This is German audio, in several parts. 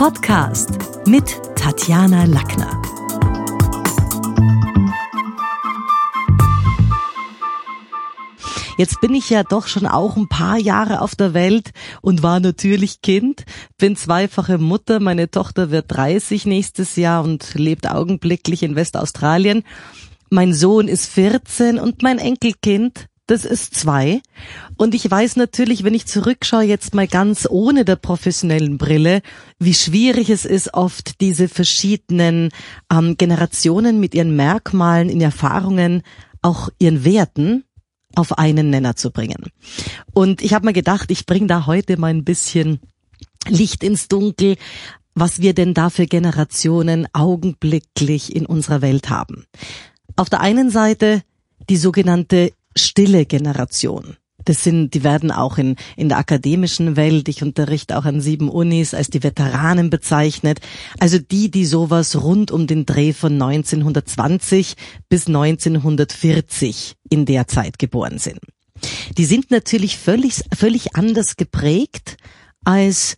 Podcast mit Tatjana Lackner. Jetzt bin ich ja doch schon auch ein paar Jahre auf der Welt und war natürlich Kind, bin zweifache Mutter, meine Tochter wird 30 nächstes Jahr und lebt augenblicklich in Westaustralien. Mein Sohn ist 14 und mein Enkelkind das ist zwei. Und ich weiß natürlich, wenn ich zurückschaue, jetzt mal ganz ohne der professionellen Brille, wie schwierig es ist, oft diese verschiedenen ähm, Generationen mit ihren Merkmalen, in Erfahrungen, auch ihren Werten auf einen Nenner zu bringen. Und ich habe mir gedacht, ich bringe da heute mal ein bisschen Licht ins Dunkel, was wir denn da für Generationen augenblicklich in unserer Welt haben. Auf der einen Seite die sogenannte stille Generation. Das sind, die werden auch in, in der akademischen Welt, ich unterrichte auch an sieben Unis, als die Veteranen bezeichnet. Also die, die sowas rund um den Dreh von 1920 bis 1940 in der Zeit geboren sind. Die sind natürlich völlig, völlig anders geprägt als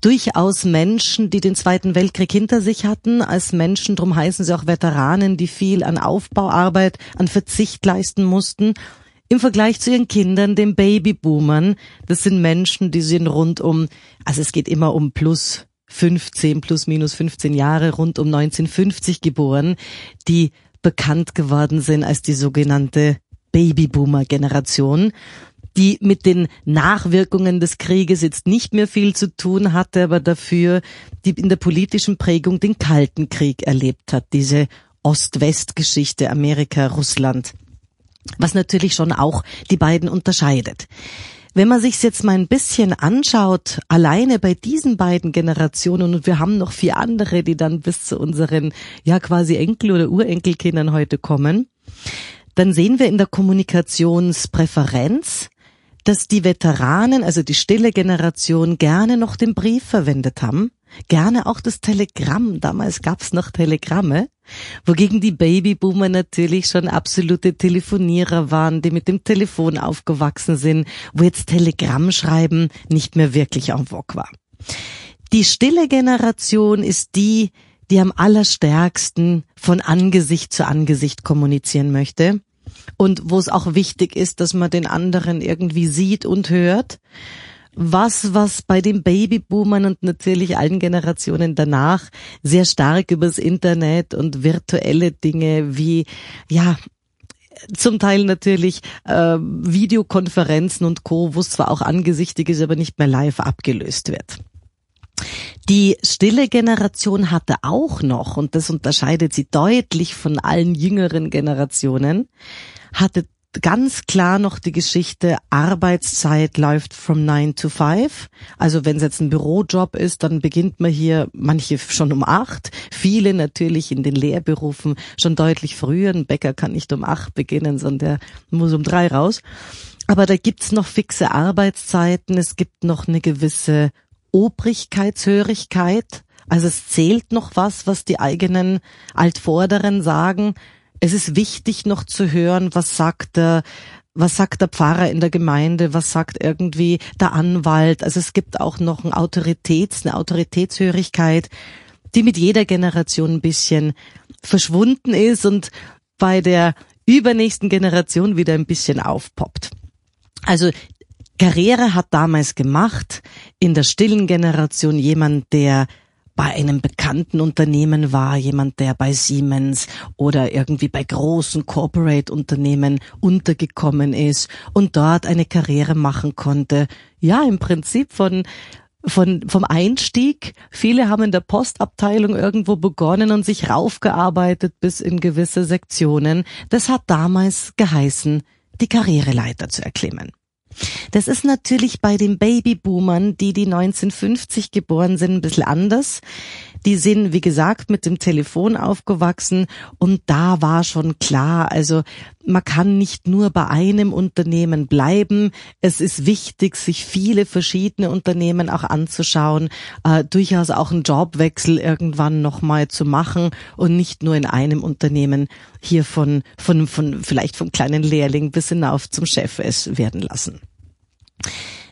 durchaus Menschen, die den Zweiten Weltkrieg hinter sich hatten, als Menschen, drum heißen sie auch Veteranen, die viel an Aufbauarbeit, an Verzicht leisten mussten. Im Vergleich zu ihren Kindern, den Babyboomern, das sind Menschen, die sind rund um, also es geht immer um plus 15, plus minus 15 Jahre, rund um 1950 geboren, die bekannt geworden sind als die sogenannte Babyboomer-Generation die mit den Nachwirkungen des Krieges jetzt nicht mehr viel zu tun hatte, aber dafür die in der politischen Prägung den Kalten Krieg erlebt hat, diese Ost-West-Geschichte Amerika, Russland, was natürlich schon auch die beiden unterscheidet. Wenn man sich jetzt mal ein bisschen anschaut, alleine bei diesen beiden Generationen, und wir haben noch vier andere, die dann bis zu unseren, ja quasi Enkel- oder Urenkelkindern heute kommen, dann sehen wir in der Kommunikationspräferenz, dass die Veteranen, also die stille Generation, gerne noch den Brief verwendet haben, gerne auch das Telegramm. Damals gab's noch Telegramme, wogegen die Babyboomer natürlich schon absolute Telefonierer waren, die mit dem Telefon aufgewachsen sind, wo jetzt Telegramm schreiben nicht mehr wirklich en vogue war. Die stille Generation ist die, die am allerstärksten von Angesicht zu Angesicht kommunizieren möchte und wo es auch wichtig ist, dass man den anderen irgendwie sieht und hört. Was, was bei den Babyboomern und natürlich allen Generationen danach sehr stark übers Internet und virtuelle Dinge wie, ja, zum Teil natürlich äh, Videokonferenzen und Co., wo es zwar auch angesichtig ist, aber nicht mehr live abgelöst wird. Die stille Generation hatte auch noch, und das unterscheidet sie deutlich von allen jüngeren Generationen, hatte ganz klar noch die Geschichte, Arbeitszeit läuft from nine to five. Also wenn es jetzt ein Bürojob ist, dann beginnt man hier manche schon um acht, viele natürlich in den Lehrberufen schon deutlich früher. Ein Bäcker kann nicht um acht beginnen, sondern der muss um drei raus. Aber da gibt's noch fixe Arbeitszeiten, es gibt noch eine gewisse Obrigkeitshörigkeit. Also es zählt noch was, was die eigenen Altvorderen sagen. Es ist wichtig noch zu hören, was sagt der, was sagt der Pfarrer in der Gemeinde, was sagt irgendwie der Anwalt. Also es gibt auch noch ein Autoritäts, eine Autoritätshörigkeit, die mit jeder Generation ein bisschen verschwunden ist und bei der übernächsten Generation wieder ein bisschen aufpoppt. Also Karriere hat damals gemacht in der stillen Generation jemand, der bei einem bekannten Unternehmen war, jemand, der bei Siemens oder irgendwie bei großen Corporate-Unternehmen untergekommen ist und dort eine Karriere machen konnte. Ja, im Prinzip von von, vom Einstieg. Viele haben in der Postabteilung irgendwo begonnen und sich raufgearbeitet bis in gewisse Sektionen. Das hat damals geheißen, die Karriereleiter zu erklimmen. Das ist natürlich bei den Babyboomern, die die 1950 geboren sind, ein bisschen anders. Die sind, wie gesagt, mit dem Telefon aufgewachsen und da war schon klar, also man kann nicht nur bei einem Unternehmen bleiben. Es ist wichtig, sich viele verschiedene Unternehmen auch anzuschauen, äh, durchaus auch einen Jobwechsel irgendwann nochmal zu machen und nicht nur in einem Unternehmen hier von, von, von vielleicht vom kleinen Lehrling bis hinauf zum Chef es werden lassen.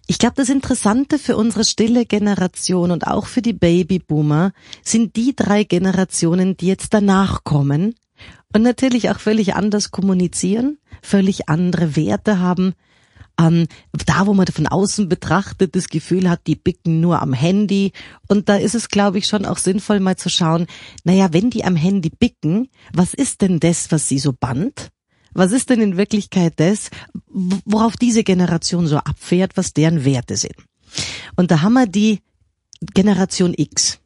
Ich glaube, das Interessante für unsere stille Generation und auch für die Babyboomer sind die drei Generationen, die jetzt danach kommen und natürlich auch völlig anders kommunizieren, völlig andere Werte haben. Ähm, da, wo man von außen betrachtet, das Gefühl hat, die bicken nur am Handy. Und da ist es, glaube ich, schon auch sinnvoll, mal zu schauen, naja, wenn die am Handy bicken, was ist denn das, was sie so band? Was ist denn in Wirklichkeit das, worauf diese Generation so abfährt, was deren Werte sind? Und da haben wir die Generation X.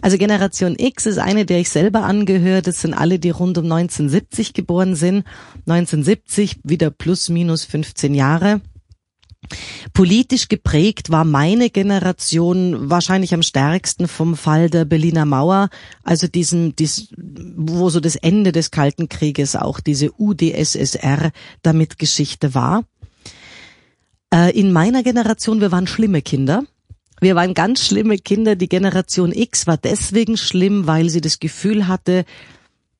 Also Generation X ist eine, der ich selber angehöre. Das sind alle, die rund um 1970 geboren sind. 1970 wieder plus minus 15 Jahre. Politisch geprägt war meine Generation wahrscheinlich am stärksten vom Fall der Berliner Mauer, also diesen, dies, wo so das Ende des Kalten Krieges auch diese UdSSR damit Geschichte war. Äh, in meiner Generation, wir waren schlimme Kinder. Wir waren ganz schlimme Kinder. Die Generation X war deswegen schlimm, weil sie das Gefühl hatte,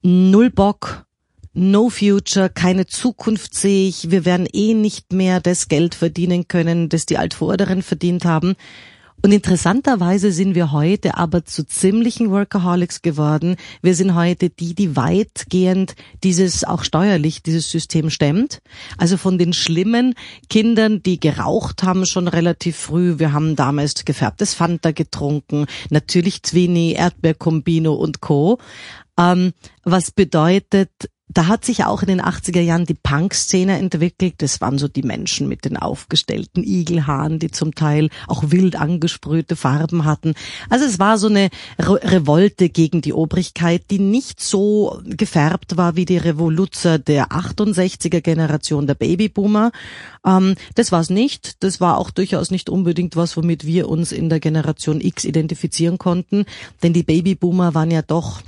null Bock, no future, keine Zukunft sehe ich, wir werden eh nicht mehr das Geld verdienen können, das die Altvorderen verdient haben. Und interessanterweise sind wir heute aber zu ziemlichen Workaholics geworden. Wir sind heute die, die weitgehend dieses auch steuerlich dieses System stemmt. Also von den schlimmen Kindern, die geraucht haben schon relativ früh. Wir haben damals gefärbtes Fanta getrunken, natürlich Zwini, Erdbeerkombino und Co. Ähm, was bedeutet, da hat sich auch in den 80er Jahren die Punk-Szene entwickelt. Das waren so die Menschen mit den aufgestellten Igelhaaren, die zum Teil auch wild angesprühte Farben hatten. Also es war so eine Re Revolte gegen die Obrigkeit, die nicht so gefärbt war wie die Revoluzer der 68er Generation der Babyboomer. Ähm, das war es nicht. Das war auch durchaus nicht unbedingt was, womit wir uns in der Generation X identifizieren konnten. Denn die Babyboomer waren ja doch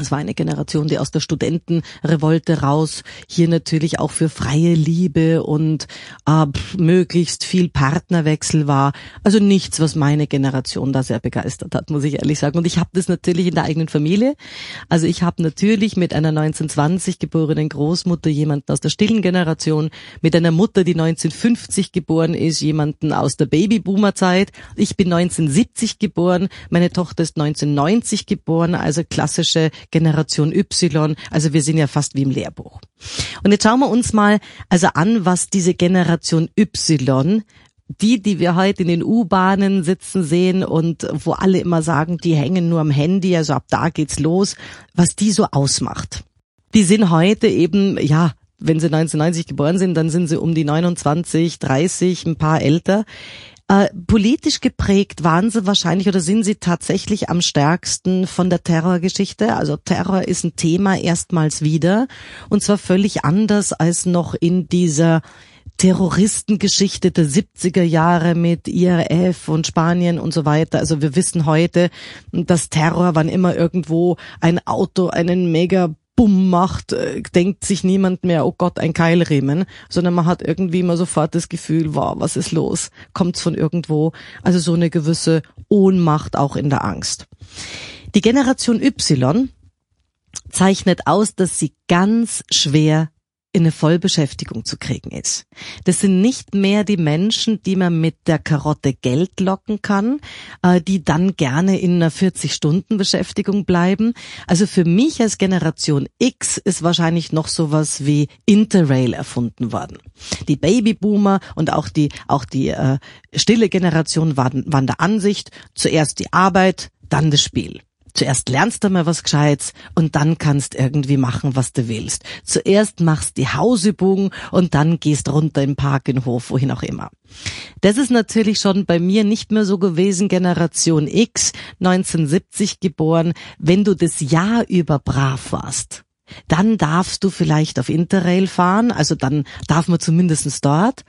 es war eine Generation, die aus der Studentenrevolte raus hier natürlich auch für freie Liebe und äh, möglichst viel Partnerwechsel war. Also nichts, was meine Generation da sehr begeistert hat, muss ich ehrlich sagen. Und ich habe das natürlich in der eigenen Familie. Also ich habe natürlich mit einer 1920 geborenen Großmutter jemanden aus der stillen Generation, mit einer Mutter, die 1950 geboren ist, jemanden aus der Babyboomer-Zeit. Ich bin 1970 geboren, meine Tochter ist 1990 geboren, also klassische Generation Y. Also wir sind ja fast wie im Lehrbuch. Und jetzt schauen wir uns mal also an, was diese Generation Y die, die wir heute in den U-Bahnen sitzen sehen und wo alle immer sagen, die hängen nur am Handy, also ab da geht's los, was die so ausmacht. Die sind heute eben, ja, wenn sie 1990 geboren sind, dann sind sie um die 29, 30, ein paar älter. Äh, politisch geprägt waren sie wahrscheinlich oder sind sie tatsächlich am stärksten von der Terrorgeschichte. Also Terror ist ein Thema erstmals wieder und zwar völlig anders als noch in dieser Terroristengeschichte der 70er Jahre mit IRF und Spanien und so weiter. Also wir wissen heute, dass Terror, wann immer irgendwo ein Auto einen mega Bumm macht, äh, denkt sich niemand mehr, oh Gott, ein Keilriemen, sondern man hat irgendwie immer sofort das Gefühl, wow, was ist los? Kommt's von irgendwo? Also so eine gewisse Ohnmacht auch in der Angst. Die Generation Y zeichnet aus, dass sie ganz schwer in eine Vollbeschäftigung zu kriegen ist. Das sind nicht mehr die Menschen, die man mit der Karotte Geld locken kann, äh, die dann gerne in einer 40-Stunden-Beschäftigung bleiben. Also für mich als Generation X ist wahrscheinlich noch sowas wie Interrail erfunden worden. Die Babyboomer und auch die, auch die äh, stille Generation waren, waren der Ansicht, zuerst die Arbeit, dann das Spiel. Zuerst lernst du mal was Gescheites und dann kannst irgendwie machen, was du willst. Zuerst machst die Hausübung und dann gehst runter im Park, in Hof, wohin auch immer. Das ist natürlich schon bei mir nicht mehr so gewesen, Generation X, 1970 geboren, wenn du das Jahr über brav warst. Dann darfst du vielleicht auf Interrail fahren, also dann darf man zumindestens dort.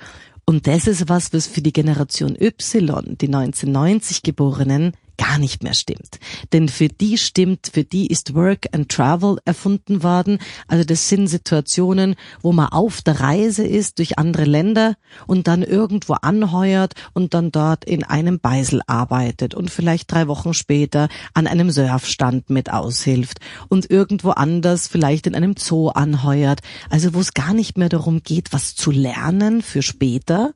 Und das ist was, was für die Generation Y, die 1990 Geborenen, gar nicht mehr stimmt. Denn für die stimmt, für die ist Work and Travel erfunden worden. Also das sind Situationen, wo man auf der Reise ist durch andere Länder und dann irgendwo anheuert und dann dort in einem Beisel arbeitet und vielleicht drei Wochen später an einem Surfstand mit aushilft und irgendwo anders vielleicht in einem Zoo anheuert. Also wo es gar nicht mehr darum geht, was zu lernen für später,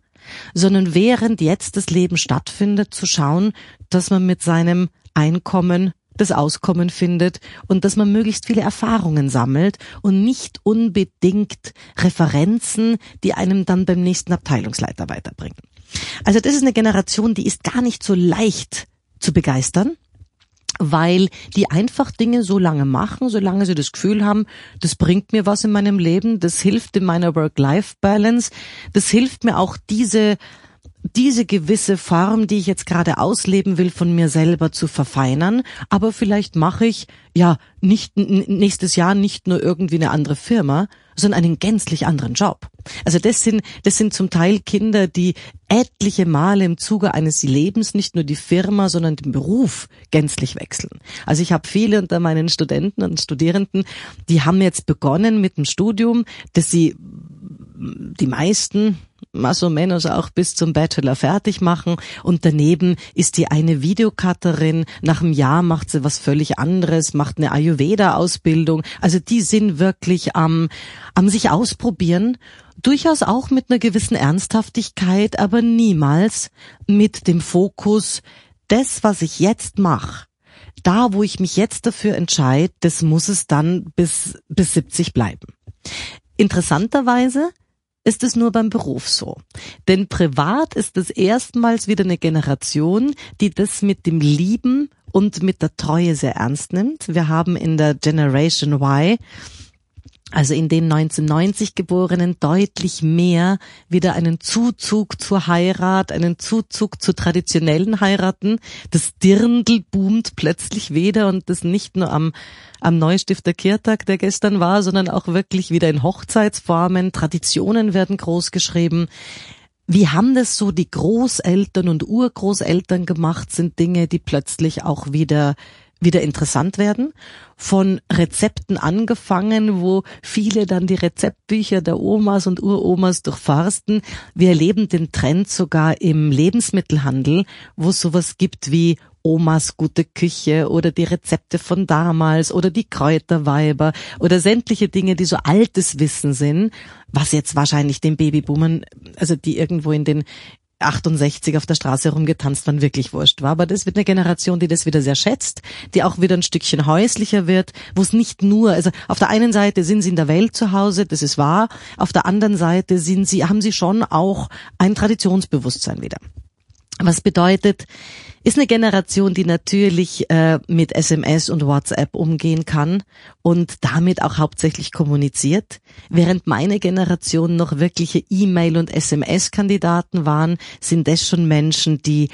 sondern während jetzt das Leben stattfindet, zu schauen, dass man mit seinem Einkommen das Auskommen findet und dass man möglichst viele Erfahrungen sammelt und nicht unbedingt Referenzen, die einem dann beim nächsten Abteilungsleiter weiterbringen. Also das ist eine Generation, die ist gar nicht so leicht zu begeistern weil die einfach Dinge so lange machen, solange sie das Gefühl haben, das bringt mir was in meinem Leben, das hilft in meiner Work-Life-Balance, das hilft mir auch diese diese gewisse Form, die ich jetzt gerade ausleben will, von mir selber zu verfeinern. Aber vielleicht mache ich ja nicht nächstes Jahr nicht nur irgendwie eine andere Firma, sondern einen gänzlich anderen Job. Also das sind, das sind zum Teil Kinder, die etliche Male im Zuge eines Lebens nicht nur die Firma, sondern den Beruf gänzlich wechseln. Also ich habe viele unter meinen Studenten und Studierenden, die haben jetzt begonnen mit dem Studium, dass sie die meisten más o menos auch bis zum Bachelor fertig machen und daneben ist die eine Videocutterin, nach einem Jahr macht sie was völlig anderes, macht eine Ayurveda-Ausbildung. Also die sind wirklich am, am sich ausprobieren, durchaus auch mit einer gewissen Ernsthaftigkeit, aber niemals mit dem Fokus, das, was ich jetzt mache, da, wo ich mich jetzt dafür entscheide, das muss es dann bis, bis 70 bleiben. Interessanterweise ist es nur beim Beruf so. Denn privat ist es erstmals wieder eine Generation, die das mit dem Lieben und mit der Treue sehr ernst nimmt. Wir haben in der Generation Y also in den 1990 Geborenen deutlich mehr wieder einen Zuzug zur Heirat, einen Zuzug zu traditionellen Heiraten. Das Dirndl boomt plötzlich wieder und das nicht nur am, am Neustifter Kirtag, der gestern war, sondern auch wirklich wieder in Hochzeitsformen. Traditionen werden groß geschrieben. Wie haben das so die Großeltern und Urgroßeltern gemacht, sind Dinge, die plötzlich auch wieder wieder interessant werden. Von Rezepten angefangen, wo viele dann die Rezeptbücher der Omas und Uromas durchforsten. Wir erleben den Trend sogar im Lebensmittelhandel, wo es sowas gibt wie Omas gute Küche oder die Rezepte von damals oder die Kräuterweiber oder sämtliche Dinge, die so altes Wissen sind, was jetzt wahrscheinlich den Babyboomern, also die irgendwo in den 68 auf der Straße rumgetanzt waren, wirklich wurscht war. Aber das wird eine Generation, die das wieder sehr schätzt, die auch wieder ein Stückchen häuslicher wird, wo es nicht nur, also auf der einen Seite sind sie in der Welt zu Hause, das ist wahr, auf der anderen Seite sind sie, haben sie schon auch ein Traditionsbewusstsein wieder. Was bedeutet, ist eine Generation, die natürlich äh, mit SMS und WhatsApp umgehen kann und damit auch hauptsächlich kommuniziert, während meine Generation noch wirkliche E-Mail und SMS-Kandidaten waren, sind das schon Menschen, die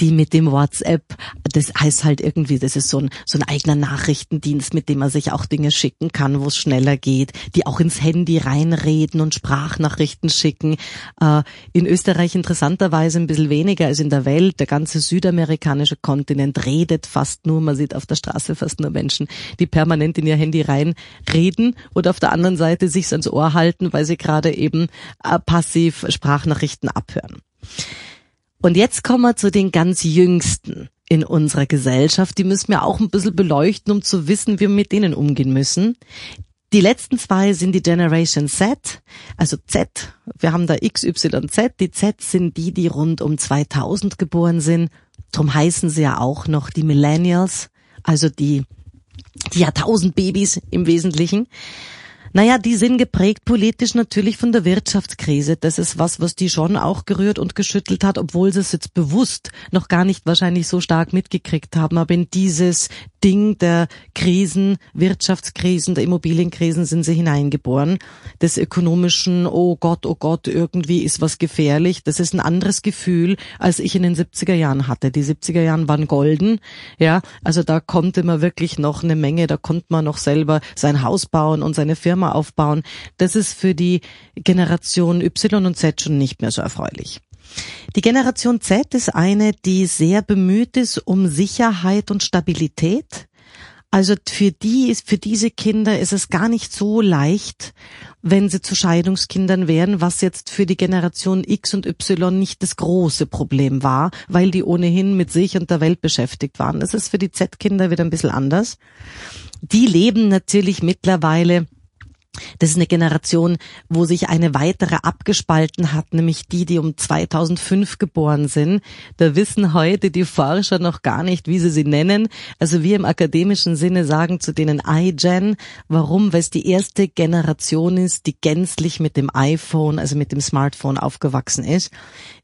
die mit dem WhatsApp, das heißt halt irgendwie, das ist so ein, so ein eigener Nachrichtendienst, mit dem man sich auch Dinge schicken kann, wo es schneller geht, die auch ins Handy reinreden und Sprachnachrichten schicken. Äh, in Österreich interessanterweise ein bisschen weniger als in der Welt. Der ganze südamerikanische Kontinent redet fast nur, man sieht auf der Straße fast nur Menschen, die permanent in ihr Handy reinreden oder auf der anderen Seite sich's ans Ohr halten, weil sie gerade eben äh, passiv Sprachnachrichten abhören. Und jetzt kommen wir zu den ganz Jüngsten in unserer Gesellschaft. Die müssen wir auch ein bisschen beleuchten, um zu wissen, wie wir mit denen umgehen müssen. Die letzten zwei sind die Generation Z, also Z. Wir haben da X, Y, Z. Die Z sind die, die rund um 2000 geboren sind. Drum heißen sie ja auch noch die Millennials, also die, die Jahrtausendbabys im Wesentlichen. Naja, die sind geprägt politisch natürlich von der Wirtschaftskrise. Das ist was, was die schon auch gerührt und geschüttelt hat, obwohl sie es jetzt bewusst noch gar nicht wahrscheinlich so stark mitgekriegt haben. Aber in dieses Ding der Krisen, Wirtschaftskrisen, der Immobilienkrisen sind sie hineingeboren. Des ökonomischen, oh Gott, oh Gott, irgendwie ist was gefährlich. Das ist ein anderes Gefühl, als ich in den 70er Jahren hatte. Die 70er Jahren waren golden. Ja, also da konnte man wirklich noch eine Menge, da konnte man noch selber sein Haus bauen und seine Firma Firma aufbauen, das ist für die Generation Y und Z schon nicht mehr so erfreulich. Die Generation Z ist eine, die sehr bemüht ist um Sicherheit und Stabilität. Also für die ist, für diese Kinder ist es gar nicht so leicht, wenn sie zu Scheidungskindern wären, was jetzt für die Generation X und Y nicht das große Problem war, weil die ohnehin mit sich und der Welt beschäftigt waren. Das ist für die Z-Kinder wieder ein bisschen anders. Die leben natürlich mittlerweile Das ist eine Generation, wo sich eine weitere abgespalten hat, nämlich die, die um 2005 geboren sind. Da wissen heute die Forscher noch gar nicht, wie sie sie nennen. Also wir im akademischen Sinne sagen zu denen iGen. Warum? Weil es die erste Generation ist, die gänzlich mit dem iPhone, also mit dem Smartphone aufgewachsen ist.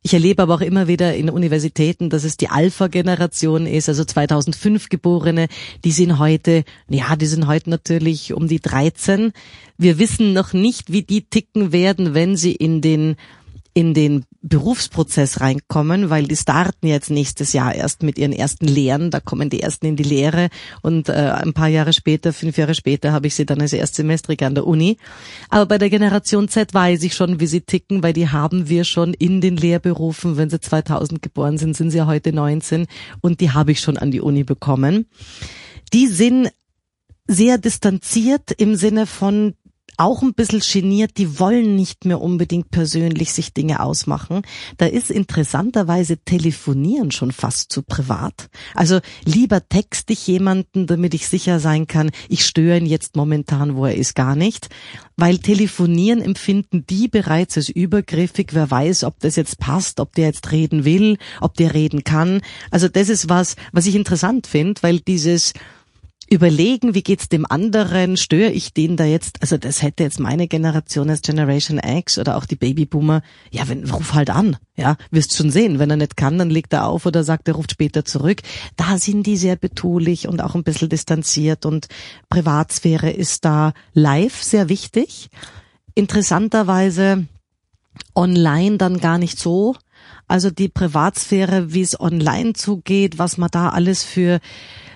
Ich erlebe aber auch immer wieder in Universitäten, dass es die Alpha-Generation ist, also 2005 Geborene. Die sind heute, ja, die sind heute natürlich um die 13 wir wissen noch nicht, wie die ticken werden, wenn sie in den in den Berufsprozess reinkommen, weil die starten jetzt nächstes Jahr erst mit ihren ersten Lehren, da kommen die ersten in die Lehre und äh, ein paar Jahre später, fünf Jahre später, habe ich sie dann als Erstsemestrige an der Uni. Aber bei der Generation Z weiß ich schon, wie sie ticken, weil die haben wir schon in den Lehrberufen, wenn sie 2000 geboren sind, sind sie ja heute 19 und die habe ich schon an die Uni bekommen. Die sind sehr distanziert im Sinne von, auch ein bisschen geniert, die wollen nicht mehr unbedingt persönlich sich Dinge ausmachen. Da ist interessanterweise Telefonieren schon fast zu privat. Also lieber texte ich jemanden, damit ich sicher sein kann, ich störe ihn jetzt momentan, wo er ist, gar nicht. Weil Telefonieren empfinden die bereits als übergriffig. Wer weiß, ob das jetzt passt, ob der jetzt reden will, ob der reden kann. Also das ist was, was ich interessant finde, weil dieses überlegen, wie geht's dem anderen, störe ich den da jetzt, also das hätte jetzt meine Generation als Generation X oder auch die Babyboomer, ja, wenn, ruf halt an, ja, wirst schon sehen, wenn er nicht kann, dann legt er auf oder sagt, er ruft später zurück. Da sind die sehr betulich und auch ein bisschen distanziert und Privatsphäre ist da live sehr wichtig. Interessanterweise online dann gar nicht so. Also die Privatsphäre, wie es online zugeht, was man da alles für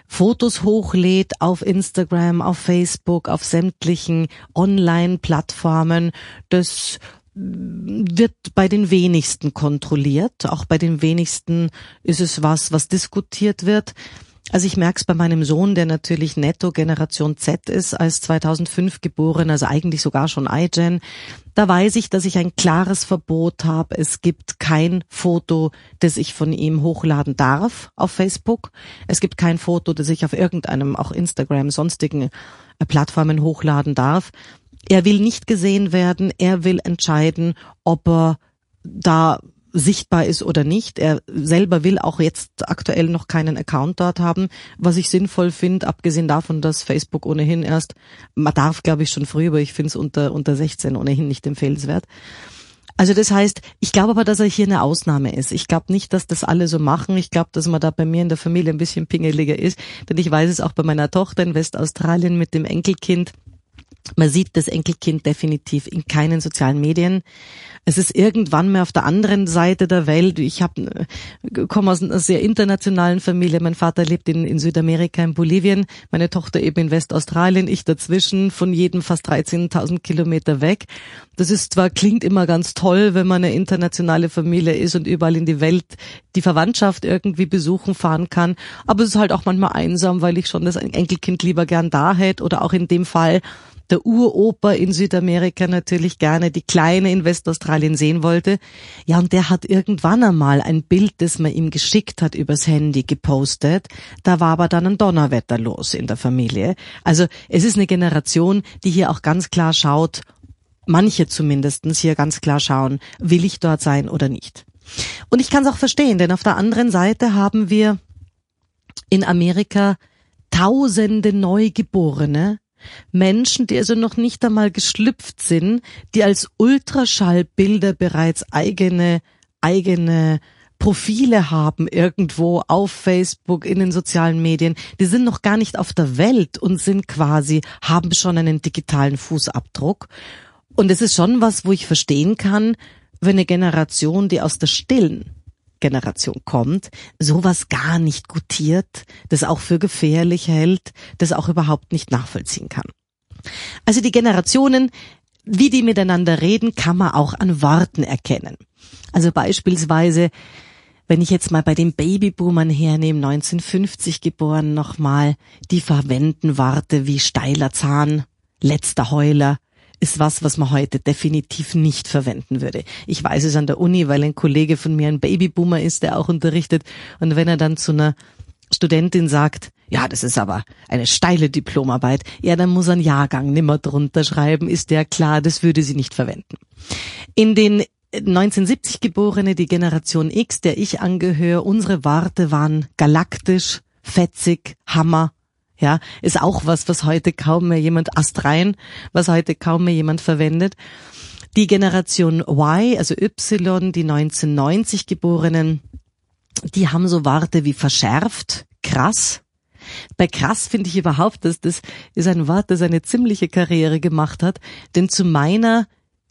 Fotos hochlädt auf Instagram, auf Facebook, auf sämtlichen Online-Plattformen, das wird bei den wenigsten kontrolliert. Auch bei den wenigsten ist es was, was diskutiert wird. Also ich merke es bei meinem Sohn, der natürlich netto Generation Z ist, als 2005 geboren, also eigentlich sogar schon iGen. Da weiß ich, dass ich ein klares Verbot habe. Es gibt kein Foto, das ich von ihm hochladen darf auf Facebook. Es gibt kein Foto, das ich auf irgendeinem, auch Instagram, sonstigen äh, Plattformen hochladen darf. Er will nicht gesehen werden. Er will entscheiden, ob er da sichtbar ist oder nicht. Er selber will auch jetzt aktuell noch keinen Account dort haben, was ich sinnvoll finde, abgesehen davon, dass Facebook ohnehin erst, man darf glaube ich schon früh, aber ich finde es unter, unter 16 ohnehin nicht empfehlenswert. Also das heißt, ich glaube aber, dass er hier eine Ausnahme ist. Ich glaube nicht, dass das alle so machen. Ich glaube, dass man da bei mir in der Familie ein bisschen pingeliger ist, denn ich weiß es auch bei meiner Tochter in Westaustralien mit dem Enkelkind. Man sieht das Enkelkind definitiv in keinen sozialen Medien. Es ist irgendwann mal auf der anderen Seite der Welt. Ich komme aus einer sehr internationalen Familie. Mein Vater lebt in, in Südamerika, in Bolivien, meine Tochter eben in Westaustralien, ich dazwischen, von jedem fast 13.000 Kilometer weg. Das ist zwar klingt immer ganz toll, wenn man eine internationale Familie ist und überall in die Welt die Verwandtschaft irgendwie besuchen fahren kann, aber es ist halt auch manchmal einsam, weil ich schon das Enkelkind lieber gern da hätte oder auch in dem Fall der Uroper in Südamerika natürlich gerne die Kleine in Westaustralien sehen wollte. Ja, und der hat irgendwann einmal ein Bild, das man ihm geschickt hat, übers Handy gepostet. Da war aber dann ein Donnerwetter los in der Familie. Also es ist eine Generation, die hier auch ganz klar schaut, manche zumindestens hier ganz klar schauen, will ich dort sein oder nicht. Und ich kann es auch verstehen, denn auf der anderen Seite haben wir in Amerika tausende Neugeborene, Menschen, die also noch nicht einmal geschlüpft sind, die als Ultraschallbilder bereits eigene, eigene Profile haben irgendwo auf Facebook, in den sozialen Medien, die sind noch gar nicht auf der Welt und sind quasi, haben schon einen digitalen Fußabdruck. Und es ist schon was, wo ich verstehen kann, wenn eine Generation, die aus der stillen Generation kommt, sowas gar nicht gutiert, das auch für gefährlich hält, das auch überhaupt nicht nachvollziehen kann. Also die Generationen, wie die miteinander reden, kann man auch an Worten erkennen. Also beispielsweise, wenn ich jetzt mal bei den Babyboomern hernehme, 1950 geboren nochmal, die verwenden Worte wie steiler Zahn, letzter Heuler, ist was, was man heute definitiv nicht verwenden würde. Ich weiß es an der Uni, weil ein Kollege von mir ein Babyboomer ist, der auch unterrichtet. Und wenn er dann zu einer Studentin sagt, Ja, das ist aber eine steile Diplomarbeit. Ja, dann muss ein Jahrgang nimmer drunter schreiben, ist der klar, das würde sie nicht verwenden. In den 1970 Geborene, die Generation X, der ich angehöre, unsere Warte waren galaktisch, fetzig, Hammer. Ja, ist auch was, was heute kaum mehr jemand astrein, was heute kaum mehr jemand verwendet. Die Generation Y, also Y, die 1990 Geborenen, die haben so Worte wie verschärft, krass. Bei krass finde ich überhaupt, dass das ist ein Wort, das eine ziemliche Karriere gemacht hat, denn zu meiner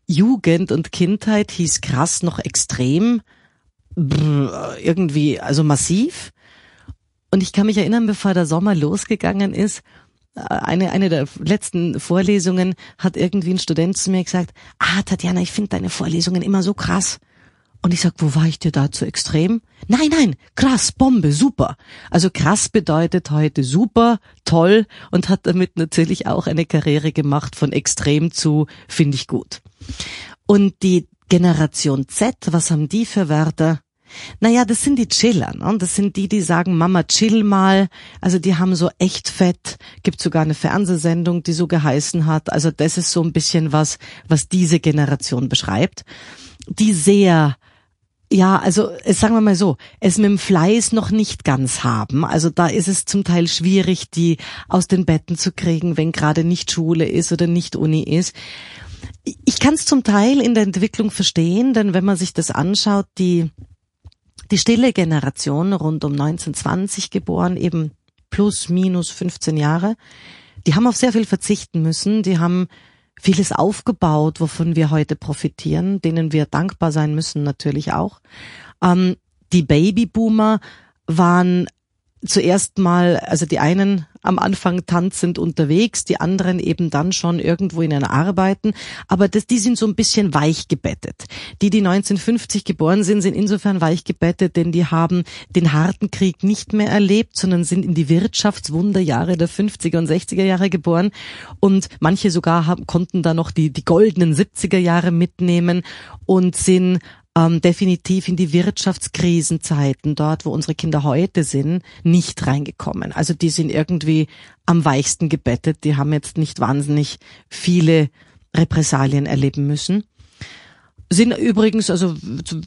Jugend und Kindheit hieß krass noch extrem, irgendwie, also massiv. Und ich kann mich erinnern, bevor der Sommer losgegangen ist, äh, eine, eine der letzten Vorlesungen hat irgendwie ein Student zu mir gesagt, ah, Tatjana, ich finde deine Vorlesungen immer so krass. Und ich sag, wo war ich dir da zu extrem? Nein, nein, krass, Bombe, super. Also krass bedeutet heute super, toll und hat damit natürlich auch eine Karriere gemacht von extrem zu finde ich gut. Und die Generation Z, was haben die für Wörter? Naja, das sind die Chiller, ne? Das sind die, die sagen, Mama, chill mal. Also die haben so echt fett. Gibt sogar eine Fernsehsendung, die so geheißen hat. Also das ist so ein bisschen was, was diese Generation beschreibt. Die sehr ja, also sagen wir mal so, es mit dem Fleiß noch nicht ganz haben. Also da ist es zum Teil schwierig, die aus den Betten zu kriegen, wenn gerade nicht Schule ist oder nicht Uni ist. Ich kann es zum Teil in der Entwicklung verstehen, denn wenn man sich das anschaut, die, die stille Generation rund um 1920 geboren, eben plus minus 15 Jahre, die haben auf sehr viel verzichten müssen, die haben vieles aufgebaut, wovon wir heute profitieren, denen wir dankbar sein müssen natürlich auch. Ähm, die Babyboomer waren zuerst mal, also die einen am Anfang tanzend unterwegs, die anderen eben dann schon irgendwo in einer Arbeiten, aber das, die sind so ein bisschen weich gebettet. Die, die 1950 geboren sind, sind insofern weich gebettet, denn die haben den harten Krieg nicht mehr erlebt, sondern sind in die Wirtschaftswunderjahre der 50er und 60er Jahre geboren und manche sogar haben, konnten da noch die, die goldenen 70er Jahre mitnehmen und sind ähm, definitiv in die Wirtschaftskrisenzeiten, dort wo unsere Kinder heute sind, nicht reingekommen. Also die sind irgendwie am weichsten gebettet, die haben jetzt nicht wahnsinnig viele Repressalien erleben müssen sind übrigens, also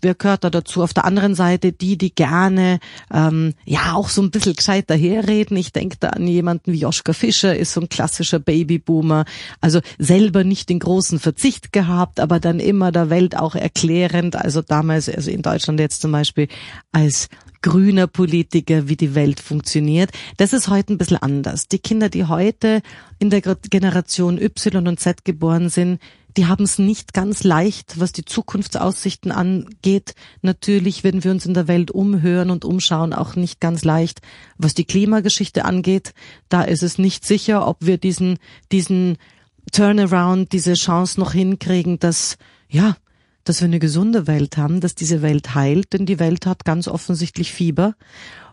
wer gehört da dazu? Auf der anderen Seite die, die gerne ähm, ja auch so ein bisschen gescheit daherreden. Ich denke da an jemanden wie Joschka Fischer, ist so ein klassischer Babyboomer, also selber nicht den großen Verzicht gehabt, aber dann immer der Welt auch erklärend, also damals, also in Deutschland jetzt zum Beispiel als grüner Politiker, wie die Welt funktioniert. Das ist heute ein bisschen anders. Die Kinder, die heute in der Generation Y und Z geboren sind, die haben es nicht ganz leicht, was die Zukunftsaussichten angeht. Natürlich, wenn wir uns in der Welt umhören und umschauen, auch nicht ganz leicht, was die Klimageschichte angeht. Da ist es nicht sicher, ob wir diesen, diesen Turnaround, diese Chance noch hinkriegen, dass, ja, dass wir eine gesunde Welt haben, dass diese Welt heilt, denn die Welt hat ganz offensichtlich Fieber.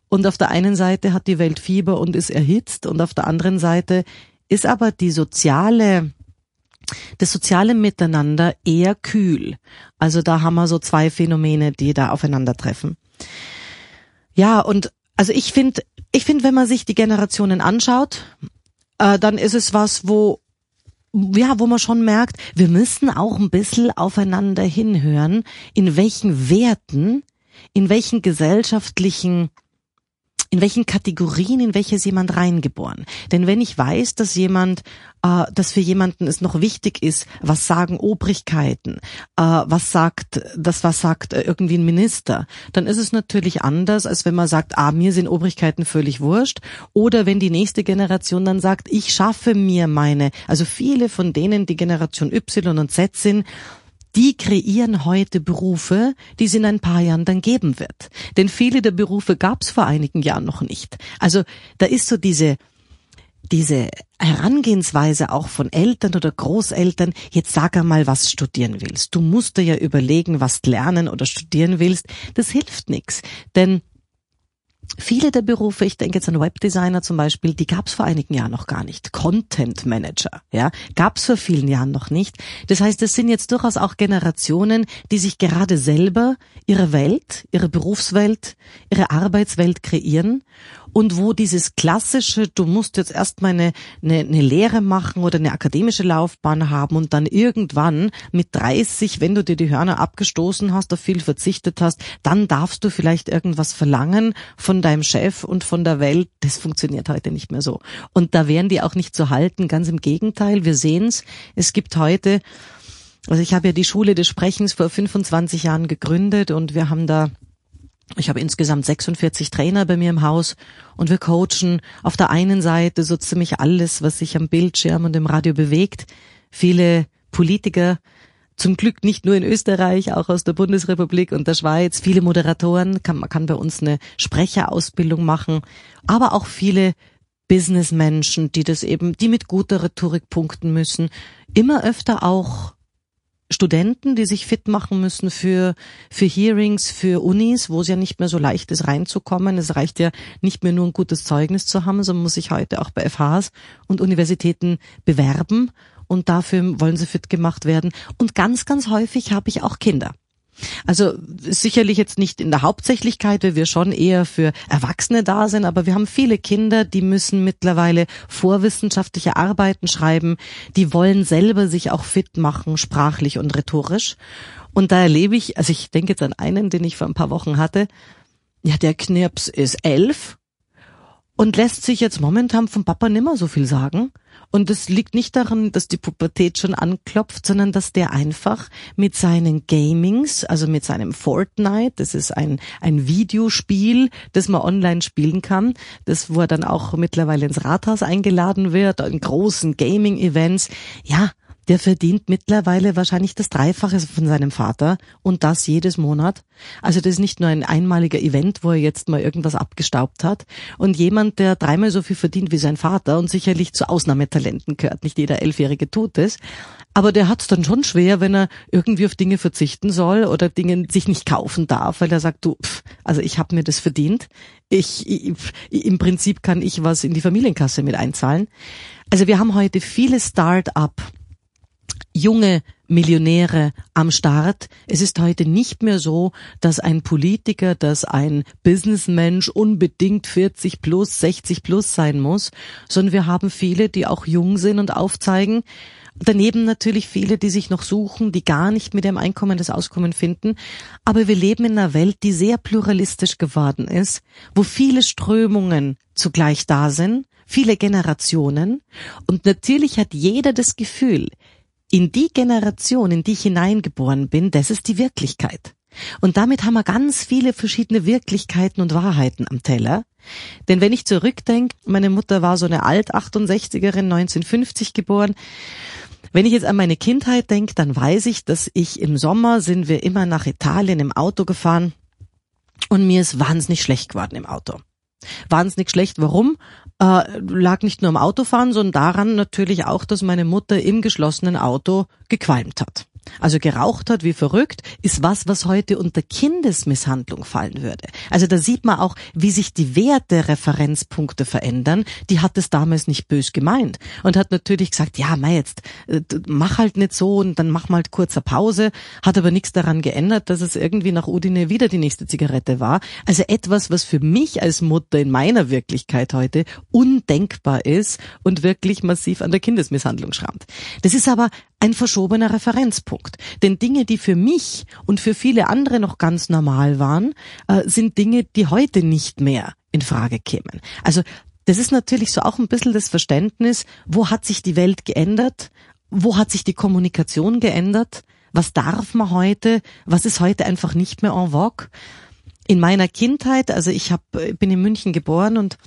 Und auf der einen Seite hat die Welt Fieber und ist erhitzt und auf der anderen Seite ist aber die soziale das soziale Miteinander eher kühl. Also da haben wir so zwei Phänomene, die da aufeinandertreffen. Ja, und also ich finde, ich finde, wenn man sich die Generationen anschaut, äh, dann ist es was, wo ja, wo man schon merkt, wir müssen auch ein bisschen aufeinander hinhören, in welchen Werten, in welchen gesellschaftlichen in welchen Kategorien, in welches jemand reingeboren. Denn wenn ich weiß, dass jemand, äh, dass für jemanden es noch wichtig ist, was sagen Obrigkeiten, äh, was sagt, das was sagt äh, irgendwie ein Minister, dann ist es natürlich anders, als wenn man sagt, ah, mir sind Obrigkeiten völlig wurscht. Oder wenn die nächste Generation dann sagt, ich schaffe mir meine, also viele von denen, die Generation Y und Z sind, die kreieren heute Berufe, die es in ein paar Jahren dann geben wird. Denn viele der Berufe gab es vor einigen Jahren noch nicht. Also da ist so diese diese Herangehensweise auch von Eltern oder Großeltern, jetzt sag einmal, was studieren willst. Du musst dir ja überlegen, was lernen oder studieren willst. Das hilft nichts. Denn Viele der Berufe, ich denke jetzt an Webdesigner zum Beispiel, die gab es vor einigen Jahren noch gar nicht. Content Manager, ja, gab es vor vielen Jahren noch nicht. Das heißt, es sind jetzt durchaus auch Generationen, die sich gerade selber ihre Welt, ihre Berufswelt, ihre Arbeitswelt kreieren und wo dieses klassische, du musst jetzt erstmal eine, eine, eine Lehre machen oder eine akademische Laufbahn haben und dann irgendwann mit 30, wenn du dir die Hörner abgestoßen hast, auf viel verzichtet hast, dann darfst du vielleicht irgendwas verlangen von deinem Chef und von der Welt. Das funktioniert heute nicht mehr so. Und da wären die auch nicht zu halten. Ganz im Gegenteil, wir sehen's. Es gibt heute also ich habe ja die Schule des Sprechens vor 25 Jahren gegründet und wir haben da ich habe insgesamt 46 Trainer bei mir im Haus und wir coachen. Auf der einen Seite so ziemlich alles, was sich am Bildschirm und im Radio bewegt. Viele Politiker, zum Glück nicht nur in Österreich, auch aus der Bundesrepublik und der Schweiz, viele Moderatoren, kann, man kann bei uns eine Sprecherausbildung machen, aber auch viele Businessmenschen, die das eben, die mit guter Rhetorik punkten müssen, immer öfter auch Studenten, die sich fit machen müssen für, für Hearings, für Unis, wo es ja nicht mehr so leicht ist reinzukommen. Es reicht ja nicht mehr nur ein gutes Zeugnis zu haben, sondern muss sich heute auch bei FHs und Universitäten bewerben und dafür wollen sie fit gemacht werden. Und ganz, ganz häufig habe ich auch Kinder. Also sicherlich jetzt nicht in der Hauptsächlichkeit, weil wir schon eher für Erwachsene da sind, aber wir haben viele Kinder, die müssen mittlerweile vorwissenschaftliche Arbeiten schreiben, die wollen selber sich auch fit machen, sprachlich und rhetorisch. Und da erlebe ich, also ich denke jetzt an einen, den ich vor ein paar Wochen hatte, ja, der Knirps ist elf und lässt sich jetzt momentan vom Papa nimmer so viel sagen. Und es liegt nicht daran, dass die Pubertät schon anklopft, sondern dass der einfach mit seinen Gamings, also mit seinem Fortnite, das ist ein, ein Videospiel, das man online spielen kann, das wo er dann auch mittlerweile ins Rathaus eingeladen wird, in großen Gaming-Events, ja, der verdient mittlerweile wahrscheinlich das Dreifache von seinem Vater und das jedes Monat. Also das ist nicht nur ein einmaliger Event, wo er jetzt mal irgendwas abgestaubt hat. Und jemand, der dreimal so viel verdient wie sein Vater und sicherlich zu Ausnahmetalenten gehört, nicht jeder Elfjährige tut es, aber der hat es dann schon schwer, wenn er irgendwie auf Dinge verzichten soll oder Dinge sich nicht kaufen darf, weil er sagt, du, pff, also ich habe mir das verdient. Ich, ich, im Prinzip kann ich was in die Familienkasse mit einzahlen. Also wir haben heute viele Start-up junge Millionäre am Start. Es ist heute nicht mehr so, dass ein Politiker, dass ein Businessmensch unbedingt 40 plus, 60 plus sein muss, sondern wir haben viele, die auch jung sind und aufzeigen. Daneben natürlich viele, die sich noch suchen, die gar nicht mit ihrem Einkommen das Auskommen finden. Aber wir leben in einer Welt, die sehr pluralistisch geworden ist, wo viele Strömungen zugleich da sind, viele Generationen. Und natürlich hat jeder das Gefühl, in die Generation, in die ich hineingeboren bin, das ist die Wirklichkeit. Und damit haben wir ganz viele verschiedene Wirklichkeiten und Wahrheiten am Teller. Denn wenn ich zurückdenke, meine Mutter war so eine Alt-68erin, 1950 geboren. Wenn ich jetzt an meine Kindheit denke, dann weiß ich, dass ich im Sommer sind wir immer nach Italien im Auto gefahren und mir ist wahnsinnig schlecht geworden im Auto. Wahnsinnig schlecht. Warum? Äh, lag nicht nur am Autofahren, sondern daran natürlich auch, dass meine Mutter im geschlossenen Auto gequalmt hat also geraucht hat wie verrückt, ist was, was heute unter Kindesmisshandlung fallen würde. Also da sieht man auch, wie sich die Werte Referenzpunkte verändern. Die hat es damals nicht bös gemeint und hat natürlich gesagt, ja, mei jetzt äh, mach halt nicht so und dann mach mal halt kurzer Pause. Hat aber nichts daran geändert, dass es irgendwie nach Udine wieder die nächste Zigarette war. Also etwas, was für mich als Mutter in meiner Wirklichkeit heute undenkbar ist und wirklich massiv an der Kindesmisshandlung schrammt. Das ist aber ein verschobener Referenzpunkt. Denn Dinge, die für mich und für viele andere noch ganz normal waren, äh, sind Dinge, die heute nicht mehr in Frage kämen. Also das ist natürlich so auch ein bisschen das Verständnis, wo hat sich die Welt geändert, wo hat sich die Kommunikation geändert, was darf man heute, was ist heute einfach nicht mehr en vogue. In meiner Kindheit, also ich hab, bin in München geboren und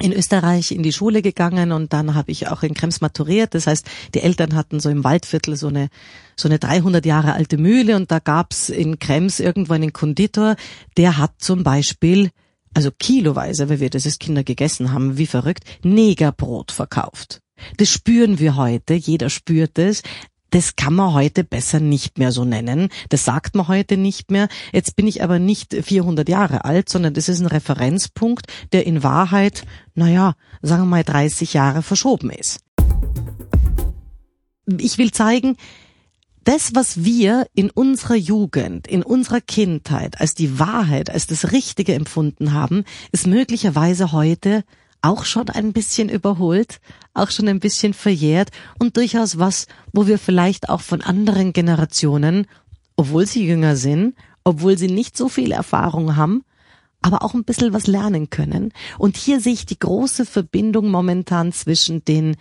in Österreich in die Schule gegangen und dann habe ich auch in Krems maturiert. Das heißt, die Eltern hatten so im Waldviertel so eine so eine 300 Jahre alte Mühle und da gab's in Krems irgendwo einen Konditor, der hat zum Beispiel also kiloweise, weil wir das als Kinder gegessen haben, wie verrückt, Negerbrot verkauft. Das spüren wir heute, jeder spürt es das kann man heute besser nicht mehr so nennen. Das sagt man heute nicht mehr. Jetzt bin ich aber nicht 400 Jahre alt, sondern das ist ein Referenzpunkt, der in Wahrheit, naja, sagen wir mal 30 Jahre verschoben ist. Ich will zeigen, das, was wir in unserer Jugend, in unserer Kindheit als die Wahrheit, als das Richtige empfunden haben, ist möglicherweise heute auch schon ein bisschen überholt, auch schon ein bisschen verjährt und durchaus was, wo wir vielleicht auch von anderen Generationen, obwohl sie jünger sind, obwohl sie nicht so viel Erfahrung haben, aber auch ein bisschen was lernen können. Und hier sehe ich die große Verbindung momentan zwischen den,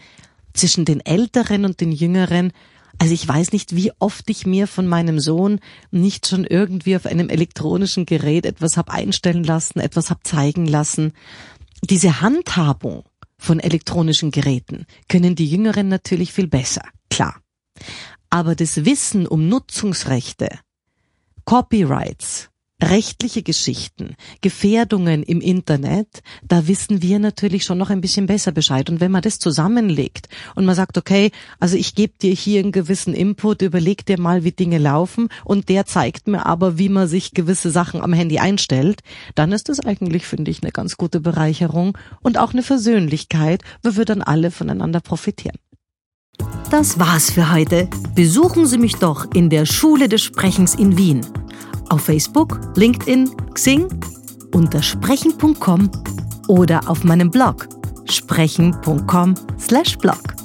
zwischen den Älteren und den Jüngeren. Also ich weiß nicht, wie oft ich mir von meinem Sohn nicht schon irgendwie auf einem elektronischen Gerät etwas hab einstellen lassen, etwas hab zeigen lassen diese Handhabung von elektronischen Geräten können die Jüngeren natürlich viel besser, klar. Aber das Wissen um Nutzungsrechte, Copyrights, rechtliche Geschichten, Gefährdungen im Internet, da wissen wir natürlich schon noch ein bisschen besser Bescheid. Und wenn man das zusammenlegt und man sagt, okay, also ich gebe dir hier einen gewissen Input, überleg dir mal, wie Dinge laufen und der zeigt mir aber, wie man sich gewisse Sachen am Handy einstellt, dann ist das eigentlich, finde ich, eine ganz gute Bereicherung und auch eine Versöhnlichkeit, wo wir dann alle voneinander profitieren. Das war's für heute. Besuchen Sie mich doch in der Schule des Sprechens in Wien auf Facebook, LinkedIn, Xing, unter sprechen.com oder auf meinem Blog sprechen.com/blog.